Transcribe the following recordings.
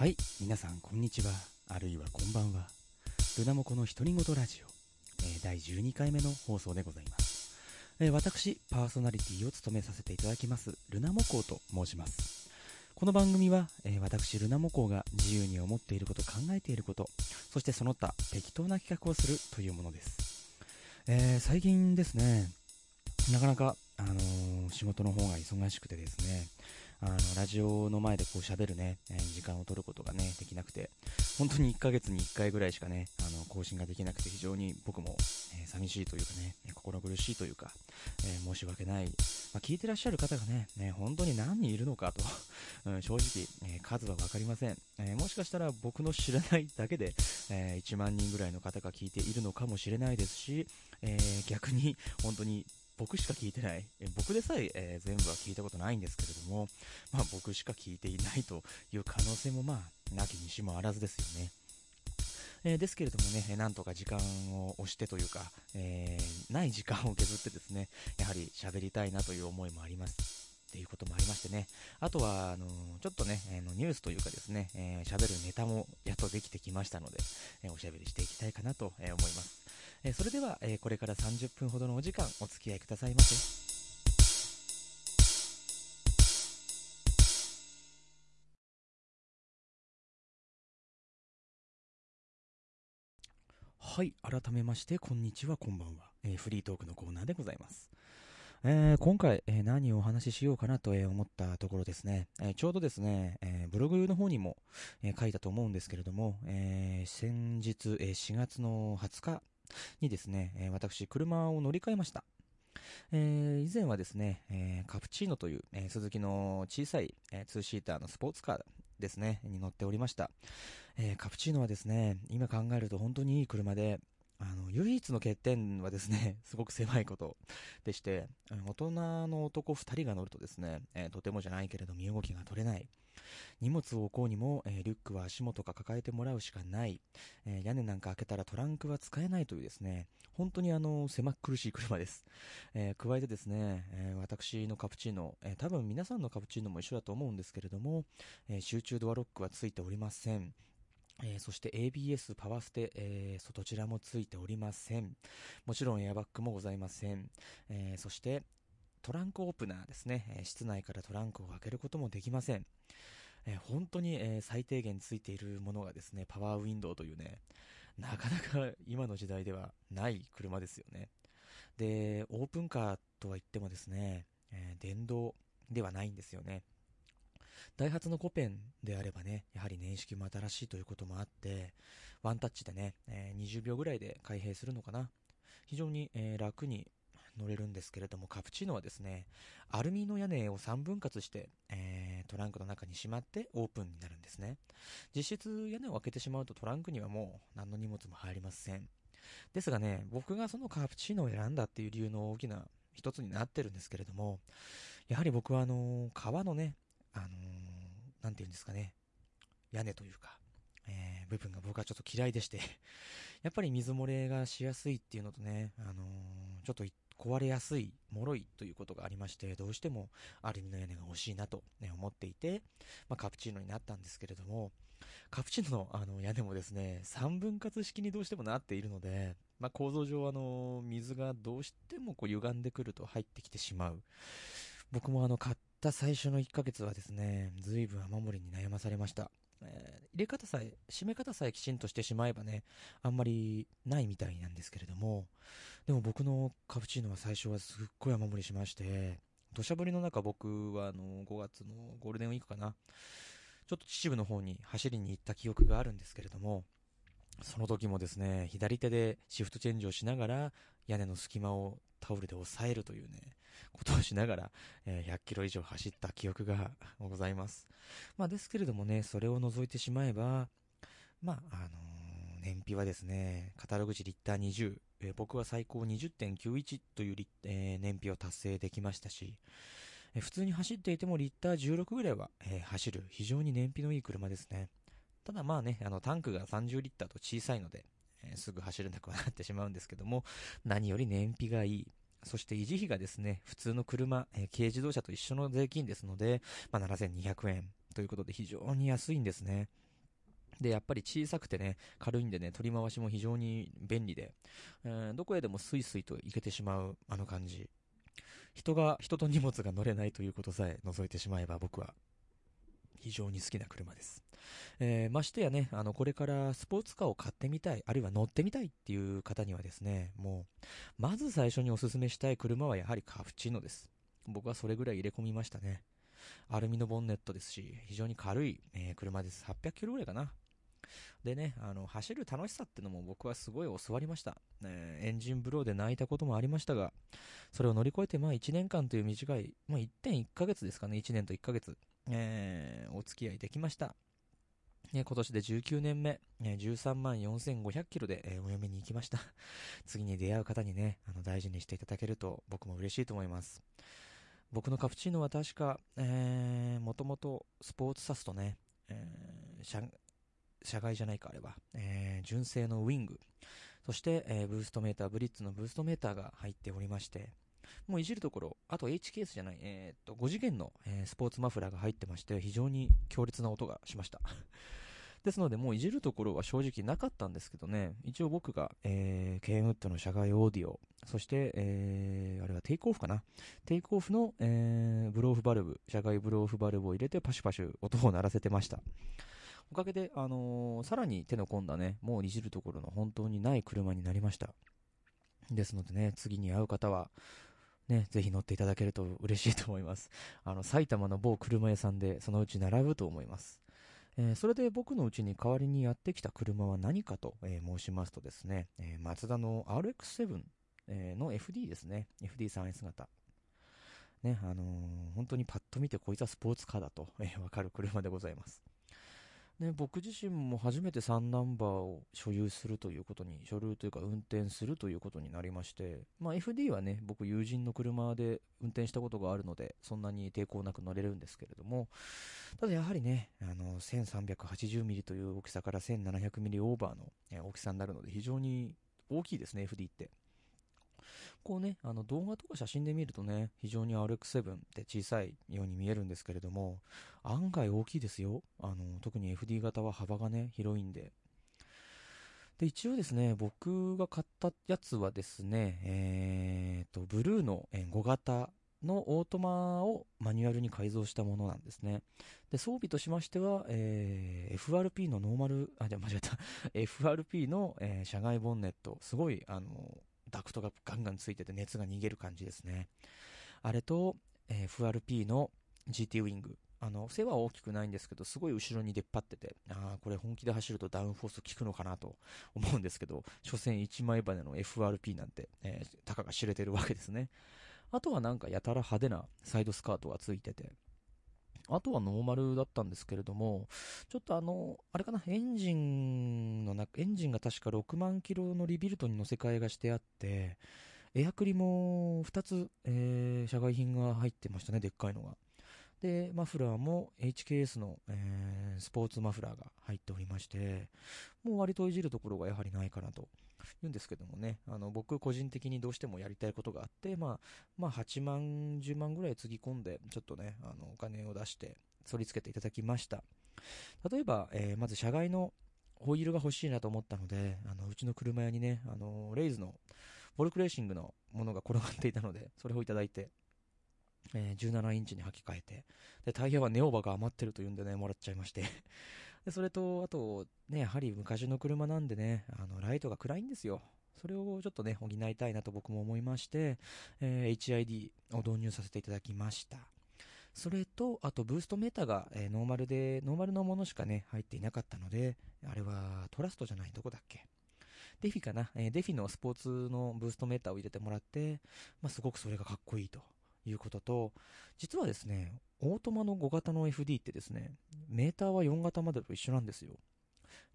はい、皆さんこんにちは、あるいはこんばんは。ルナモコの独り言ラジオ、えー第12回目の放送でございます。えー私、パーソナリティを務めさせていただきます、ルナモコウと申します。この番組は、えー私、ルナモコウが自由に思っていること、考えていること、そしてその他、適当な企画をするというものです。えー最近ですね、なかなか、あのー仕事の方が忙しくてですね、あの、ラジオの前でこう喋るね、え時間を取ることがね、できなくて、本当に1ヶ月に1回ぐらいしかね、あの、更新ができなくて非常に僕も、えー寂しいというかね、え心苦しいというか、え申し訳ない。まあ、聞いてらっしゃる方がね、ね本当に何人いるのかと、うん正直、え数はわかりません、えもしかしたら僕の知らないだけで、え1万人ぐらいの方が聞いているのかもしれないですし、え逆に本当に僕しか聞いてない、え僕でさええー全部は聞いたことないんですけれども、まあ、僕しか聞いていないという可能性もまあ、なきにしもあらずですよね。えーですけれどもね、なんとか時間を押してというか、えーない時間を削ってですね、やはり喋りたいなという思いもあります。っていうこともありましてね。あとは、あのちょっとね、あのニュースというかですね、えー喋るネタもやっとできてきましたので、えおしゃべりしていきたいかなと、え思います。えそれでは、えこれから30分ほどのお時間お付き合いくださいませ。はい、改めまして、こんにちは、こんばんは。えーフリートークのコーナーでございます。えー今回、えー何をお話ししようかなと、え思ったところですね、えちょうどですね、えブログの方にも、え書いたと思うんですけれども、え先日、えー4月の20日にですね、え私、車を乗り換えました。えー以前はですね、えーカプチーノという、えースズキの小さい、えーツーシーターのスポーツカーですね、に乗っておりました。えーカプチーノはですね、今考えると本当にいい車で、あの、唯一の欠点はですね、すごく狭いことでして、大人の男2人が乗るとですね、えーとてもじゃないけれど身動きが取れない。荷物を置こうにも、えーリュックは足元か抱えてもらうしかない。えー屋根なんか開けたらトランクは使えないというですね、本当にあの、狭苦しい車です。え加えてですね、え私のカプチーノ、えー多分皆さんのカプチーノも一緒だと思うんですけれども、え集中ドアロックはついておりません。えーそして ABS、パワーステ、えーそどちらもついておりません。もちろんエアバッグもございません。えーそしてトランクオープナーですね、え室内からトランクを開けることもできません。えー本当に、えー最低限ついているものがですね、パワーウィンドウというね、なかなか今の時代ではない車ですよね。で、オープンカーとは言ってもですね、え電動ではないんですよね。ダイハツのコペンであればね、やはり年式も新しいということもあって、ワンタッチでね、えー20秒ぐらいで開閉するのかな。非常に、えー楽に乗れるんですけれども、カプチーノはですね、アルミの屋根を3分割して、えートランクの中にしまってオープンになるんですね。実質屋根を開けてしまうとトランクにはもう何の荷物も入りません。ですがね、僕がそのカプチーノを選んだっていう理由の大きな一つになってるんですけれども、やはり僕はあのー革のね、あのーなんていうんですかね、屋根というか、えー部分が僕はちょっと嫌いでして、やっぱり水漏れがしやすいっていうのとね、あのーちょっと壊れやすい、脆いということがありまして、どうしてもアルミの屋根が欲しいなと、ね、思っていて、まあ、カプチーノになったんですけれども、カプチーノのあの屋根もですね、3分割式にどうしてもなっているので、まあ、構造上あの、水がどうしてもこう歪んでくると入ってきてしまう。僕もあの、買た最初の1ヶ月はですね、随分雨漏りに悩まされました。えー入れ方さえ、締め方さえきちんとしてしまえばね、あんまりないみたいなんですけれども、でも僕のカプチーノは最初はすっごい雨漏りしまして、土砂降りの中僕はあの、5月のゴールデンウィークかな、ちょっと秩父の方に走りに行った記憶があるんですけれども、その時もですね、左手でシフトチェンジをしながら、屋根の隙間をタオルで押さえるというね、ことをしながら、え100キロ以上走った記憶が ございます。まあですけれどもね、それを除いてしまえば、まあ、あのー燃費はですね、カタログ値リッター20、えー僕は最高20.91という、えー燃費を達成できましたし、えー普通に走っていてもリッター16ぐらいは、えー走る非常に燃費のいい車ですね。ただまあね、あのタンクが30リッターと小さいので、えーすぐ走れなくはなってしまうんですけども、何より燃費がいい。そして維持費がですね、普通の車、えー軽自動車と一緒の税金ですので、まあ、7200円ということで非常に安いんですね。で、やっぱり小さくてね、軽いんでね、取り回しも非常に便利で、えー、どこへでもスイスイと行けてしまう、あの感じ。人が、人と荷物が乗れないということさえ除いてしまえば僕は非常に好きな車です。えー、ましてやね、あの、これからスポーツカーを買ってみたい、あるいは乗ってみたいっていう方にはですね、もう、まず最初にお勧めしたい車はやはりカプチーノです。僕はそれぐらい入れ込みましたね。アルミのボンネットですし、非常に軽い、えー、車です。800キロぐらいかな。でね、あの、走る楽しさってのも僕はすごい教わりました。えー、エンジンブローで泣いたこともありましたが、それを乗り越えて、まあ1年間という短い、まあ1.1ヶ月ですかね、1年と1ヶ月、えー、お付き合いできました。ね、今年で19年目、ね、13万4500キロで、えー、お嫁に行きました。次に出会う方にね、あの大事にしていただけると僕も嬉しいと思います。僕のカプチーノは確か、えー、もともとスポーツサスとね、えー、車車外じゃないか、あれは、えー、純正のウィング、そして、えー、ブーストメーター、ブリッツのブーストメーターが入っておりまして、もういじるところ、あと H ケースじゃない、えー、っと、5次元の、えー、スポーツマフラーが入ってまして、非常に強烈な音がしました。ですので、もういじるところは正直なかったんですけどね、一応僕が、えー、ケンウッドの社外オーディオ、そして、えー、あれはテイクオフかな？テイクオフの、えー、ブローフバルブ、社外ブローフバルブを入れてパシュパシュ音を鳴らせてました。おかげで、あのー、さらに手の込んだね、もういじるところの本当にない車になりました。ですのでね、次に会う方は、ね、ぜひ乗っていただけると 嬉しいと思います。あの、埼玉の某車屋さんでそのうち並ぶと思います。えー、それで僕のうちに代わりにやってきた車は何かと、えー、申しますとですね、え、マツダの RX7、えの FD ですね。FD3S 型。ね、あの本当にパッと見てこいつはスポーツカーだと、えわかる車でございます。ね、僕自身も初めて3ナンバーを所有するということに、所有というか運転するということになりまして、まあ、FD はね、僕友人の車で運転したことがあるので、そんなに抵抗なく乗れるんですけれども、ただやはりね、あの、1380ミリという大きさから1700ミリオーバーの、大きさになるので、非常に大きいですね、FD って。こうね、あの動画とか写真で見るとね、非常に RX7 って小さいように見えるんですけれども、案外大きいですよ。あの、特に FD 型は幅がね、広いんで。で、一応ですね、僕が買ったやつはですね、えーと、ブルーの5型のオートマをマニュアルに改造したものなんですね。で、装備としましては、えー、FRP のノーマル、あ、じゃ間違えた。FRP の、えー、車外ボンネット、すごい、あの、ダクトがガンガンついてて熱が逃げる感じですね。あれと、えー、FRP の GT ウィング。あの、背は大きくないんですけど、すごい後ろに出っ張ってて、ああ、これ本気で走るとダウンフォース効くのかなと思うんですけど、所詮一枚羽の FRP なんて、えー、たかが知れてるわけですね。あとはなんかやたら派手なサイドスカートがついてて、あとはノーマルだったんですけれども、ちょっとあの、あれかな、エンジンの中、エンジンが確か6万キロのリビルトに乗せ替えがしてあって、エアクリも2つ、えー、社外品が入ってましたね、でっかいのが。で、マフラーも HKS の、えー、スポーツマフラーが入っておりまして、もう割といじるところがやはりないかなと言うんですけどもね、あの、僕個人的にどうしてもやりたいことがあって、まあ、まあ、8万、10万ぐらいつぎ込んで、ちょっとね、あの、お金を出して、反り付けていただきました。例えば、えー、まず車外のホイールが欲しいなと思ったので、あの、うちの車屋にね、あの、レイズの、ボルクレーシングのものが転がっていたので、それをいただいて、えー、17インチに履き替えて、で、タイヤはネオバが余ってるというんでね、もらっちゃいまして で、それと、あと、ね、やはり昔の車なんでね、あの、ライトが暗いんですよ。それをちょっとね、補いたいなと僕も思いまして、えー、HID を導入させていただきました。それと、あとブーストメーターが、えー、ノーマルで、ノーマルのものしかね、入っていなかったので、あれはトラストじゃない、どこだっけ Defi かな、えー、 Defi のスポーツのブーストメーターを入れてもらって、まあ、すごくそれがかっこいいということと、実はですね、オートマの5型の FD ってですね、メーターは4型までと一緒なんですよ。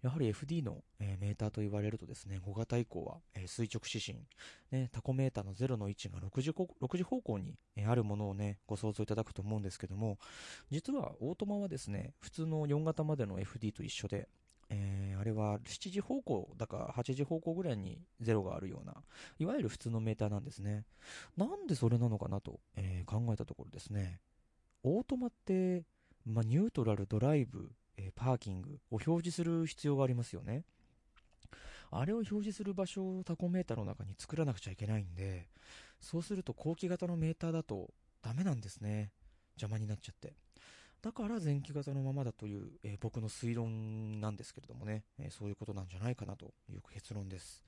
やはり FD の、えー、メーターと言われるとですね、5型以降は、えー、垂直指針、ね、タコメーターの0の位置が6時 ,6 時方向に、えー、あるものをね、ご想像いただくと思うんですけども、実はオートマはですね、普通の4型までの FD と一緒で、えー、あれは7時方向だか8時方向ぐらいに0があるような、いわゆる普通のメーターなんですね。なんでそれなのかなと、えー、考えたところですね、オートマって、まあ、ニュートラル、ドライブ、えパーキングを表示する必要がありますよね。あれを表示する場所をタコメーターの中に作らなくちゃいけないんで、そうすると後期型のメーターだとダメなんですね。邪魔になっちゃって。だから前期型のままだという、えー、僕の推論なんですけれどもね、えー、そういうことなんじゃないかなという結論です。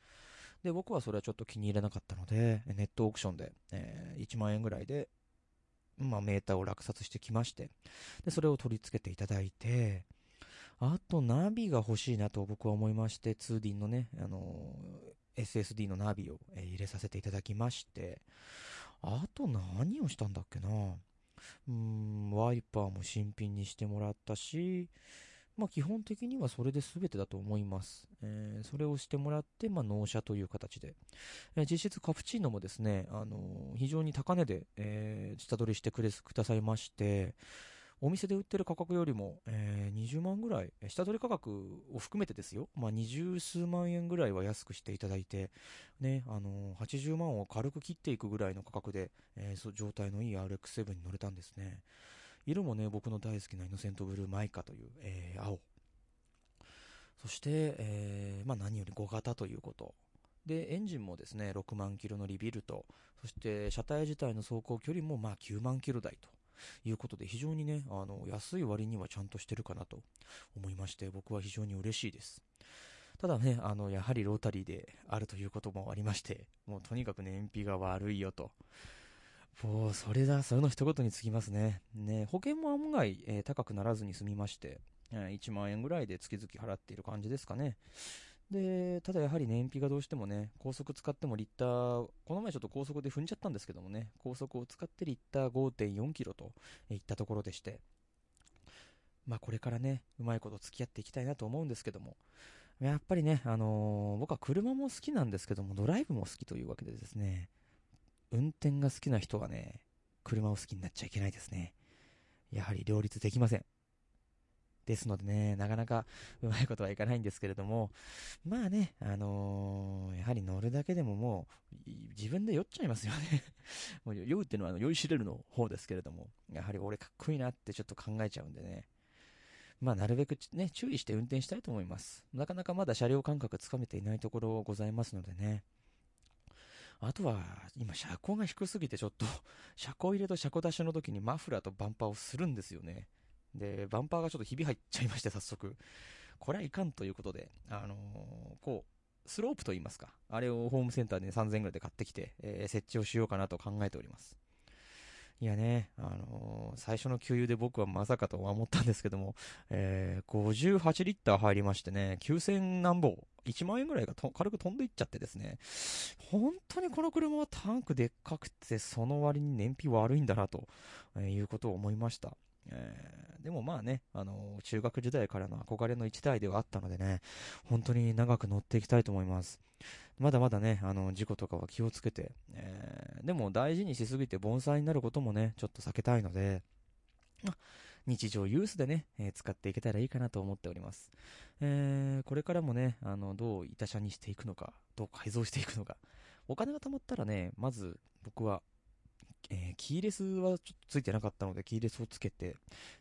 で、僕はそれはちょっと気に入れなかったので、ネットオークションで、えー、1万円ぐらいで、まあ、メーターを落札してきまして、で、それを取り付けていただいて、あと、ナビが欲しいなと僕は思いまして、2D のね、あのー、SSD のナビを、え、入れさせていただきまして、あと何をしたんだっけなうん、ワイパーも新品にしてもらったし、まあ基本的にはそれで全てだと思います。えー、それをしてもらって、まあ納車という形で。えー、実質カプチーノもですね、あのー、非常に高値で、えー、下取りしてくれ、くださいまして、お店で売ってる価格よりも、えー、20万ぐらい、下取り価格を含めてですよ、まあ、20数万円ぐらいは安くしていただいて、ね、あのー、80万を軽く切っていくぐらいの価格で、えー、状態のいい RX7 に乗れたんですね。色もね、僕の大好きなイノセントブルーマイカという、えー、青。そして、えー、まあ何より5型ということ。で、エンジンもですね、6万キロのリビルト、そして車体自体の走行距離もまあ9万キロ台と。いうことで、非常にね、あの、安い割にはちゃんとしてるかなと思いまして、僕は非常に嬉しいです。ただね、あの、やはりロータリーであるということもありまして、もうとにかく燃費が悪いよと。もう、それだ、それの一言につきますね。ね、保険も案外、えー、高くならずに済みまして、え、1万円ぐらいで月々払っている感じですかね。で、ただやはり燃費がどうしてもね、高速使ってもリッター、この前ちょっと高速で踏んじゃったんですけどもね、高速を使ってリッター5.4キロといったところでして、まあこれからね、うまいこと付き合っていきたいなと思うんですけども、やっぱりね、あのー、僕は車も好きなんですけども、ドライブも好きというわけでですね、運転が好きな人はね、車を好きになっちゃいけないですね。やはり両立できません。ですのでね、なかなかうまいことはいかないんですけれども、まあね、あのー、やはり乗るだけでももう、自分で酔っちゃいますよね もう酔うっていうのはあの酔いしれるの方ですけれども、やはり俺かっこいいなってちょっと考えちゃうんでね。まあ、なるべくね、注意して運転したいと思います。なかなかまだ車両感覚つかめていないところございますのでね。あとは、今車高が低すぎてちょっと、車高入れと車高出しの時にマフラーとバンパーをするんですよね。で、バンパーがちょっとひび入っちゃいまして、早速。これはいかんということで、あのー、こう、スロープと言いますか。あれをホームセンターで3000円ぐらいで買ってきて、えー、設置をしようかなと考えております。いやね、あのー、最初の給油で僕はまさかとは思ったんですけども、えー、58リッター入りましてね、9000何本、1万円ぐらいが軽く飛んでいっちゃってですね、本当にこの車はタンクでっかくて、その割に燃費悪いんだなと、えいうことを思いました。えー、でもまあね、あの、中学時代からの憧れの一台ではあったのでね、本当に長く乗っていきたいと思います。まだまだね、あの、事故とかは気をつけて、えー、でも大事にしすぎて盆栽になることもね、ちょっと避けたいので、日常ユースでね、えー、使っていけたらいいかなと思っております。えー、これからもね、あの、どう板車にしていくのか、どう改造していくのか、お金が貯まったらね、まず僕はえー、キーレスはちょっとついてなかったので、キーレスをつけて、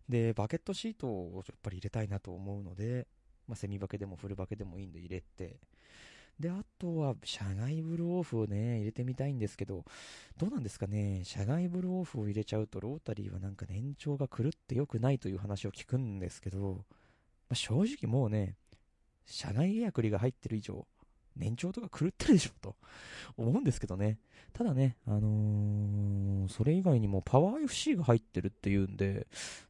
で、バケットシートをやっぱり入れたいなと思うので、まあ、セミバケでもフルバケでもいいんで入れて、で、あとは、車外ブルーオフをね、入れてみたいんですけど、どうなんですかね、車外ブルーオフを入れちゃうと、ロータリーはなんか年長が狂って良くないという話を聞くんですけど、まあ、正直もうね、車外エアクリが入ってる以上、年長とか狂ってるでしょと思うんですけどね。ただね、あのー、それ以外にもパワー FC が入ってるっていうんで、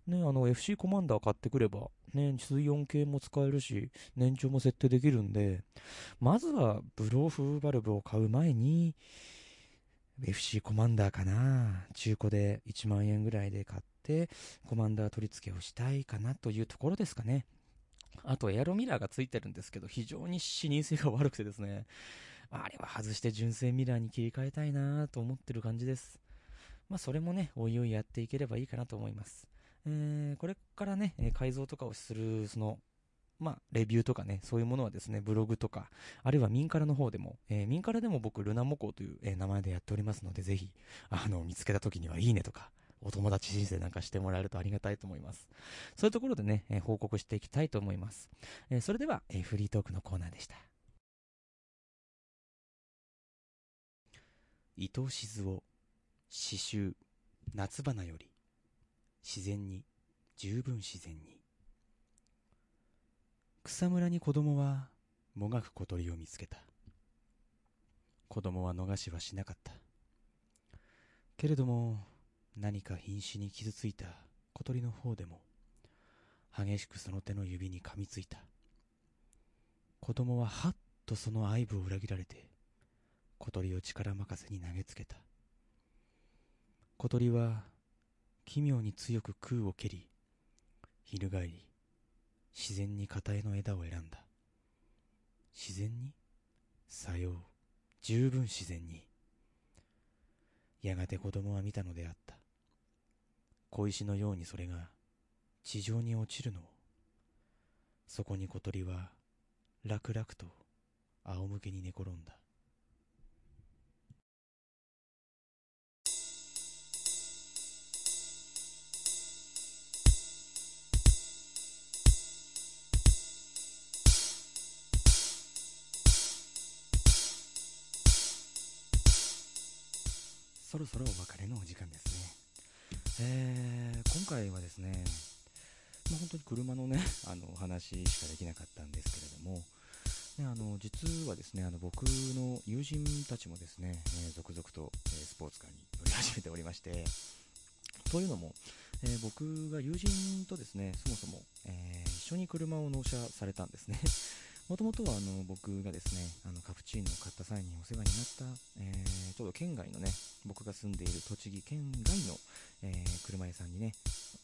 ね、あの FC コマンダー買ってくれば、ね、水温計も使えるし、年長も設定できるんで、まずはブローフバルブを買う前に、FC コマンダーかな中古で1万円ぐらいで買って、コマンダー取り付けをしたいかなというところですかね。あとエアロミラーがついてるんですけど、非常に視認性が悪くてですね、あれは外して純正ミラーに切り替えたいなと思ってる感じです。まあそれもね、おいおいやっていければいいかなと思います。えー、これからね、改造とかをする、その、まあ、レビューとかね、そういうものはですね、ブログとか、あるいは民からの方でも、えー、民からでも僕、ルナモコという、えー、名前でやっておりますので、ぜひ、あの、見つけた時にはいいねとか、お友達申請なんかしてもらえるとありがたいと思います。そういうところでね、えー、報告していきたいと思います。えー、それでは、えー、フリートークのコーナーでした。伊藤静雄、詩集、夏花より、自然に、十分自然に。草むらに子供は、もがく小鳥を見つけた。子供は逃しはしなかった。けれども、何か瀕死に傷ついた小鳥の方でも、激しくその手の指に噛みついた。子供ははっとその愛撫を裏切られて、小鳥を力任せに投げつけた。小鳥は、奇妙に強く空を蹴り、翻り、自然に片絵の枝を選んだ。自然に？さよう、十分自然に。やがて子供は見たのであった。小石のようにそれが地上に落ちるのを。そこに小鳥は楽々と仰向けに寝転んだ。そろそろお別れのお時間ですね。えー、今回はですね、まあ、本当に車のね、あの、話しかできなかったんですけれども、ね、あの、実はですね、あの、僕の友人たちもですね、えー、続々と、えー、スポーツカーに乗り始めておりまして、というのも、えー、僕が友人とですね、そもそも、えー、一緒に車を納車されたんですね。もともとはあの僕がですね、あのカプチーノを買った際にお世話になった、えー、ちょうど県外のね、僕が住んでいる栃木県外の、えー、車屋さんにね、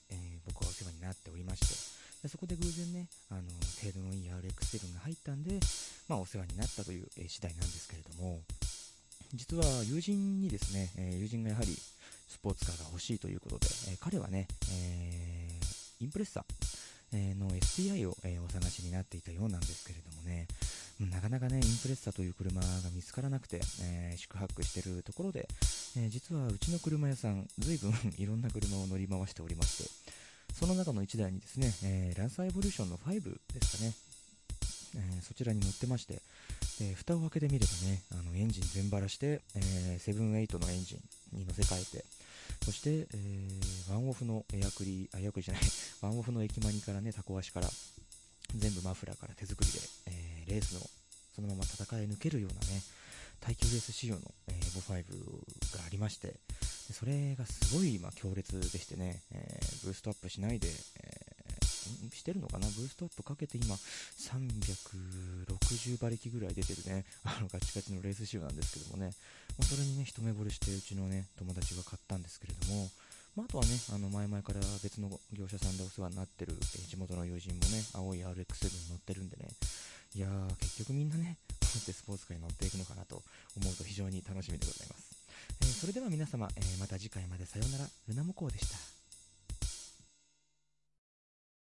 えー、僕はお世話になっておりまして、でそこで偶然ね、あの程度のいい RX7 が入ったんで、まあ、お世話になったという、え次第なんですけれども、実は友人にですね、え友人がやはりスポーツカーが欲しいということで、え彼はね、えインプレッサーえの STI を、えお探しになっていたようなんですけれどもね、なかなかね、インプレッサという車が見つからなくて、え、宿泊してるところで、え、実はうちの車屋さん、随分 いろんな車を乗り回しておりまして、その中の1台にですね、え、ランサーエボリューションの5ですかね、えそちらに乗ってまして、で蓋を開けてみればね、あのエンジン全ばらして、えー、7-8のエンジンに乗せ替えて、そして、えー、ワンオフのエアクリ、あ、エアクリじゃない、ワンオフの駅前にからね、タコ足から、全部マフラーから手作りで、えー、レースの、そのまま戦い抜けるようなね、耐久レース仕様の、えー、ボ5がありまして、それがすごい、まあ、強烈でしてね、えー、ブーストアップしないで、えしてるのかな？ブーストアップかけて今、360馬力ぐらい出てるね、あのガチガチのレース仕様なんですけどもね、まあ、それにね、一目惚れしてうちのね、友達が買ったんですけれども、まあ、あとはね、あの前々から別の業者さんでお世話になってる、え地元の友人もね、青い RX7 に乗ってるんでね、いやー、結局みんなね、こうやってスポーツ界に乗っていくのかなと思うと非常に楽しみでございます。えー、それでは皆様、えー、また次回までさようなら、ルナモコウでした。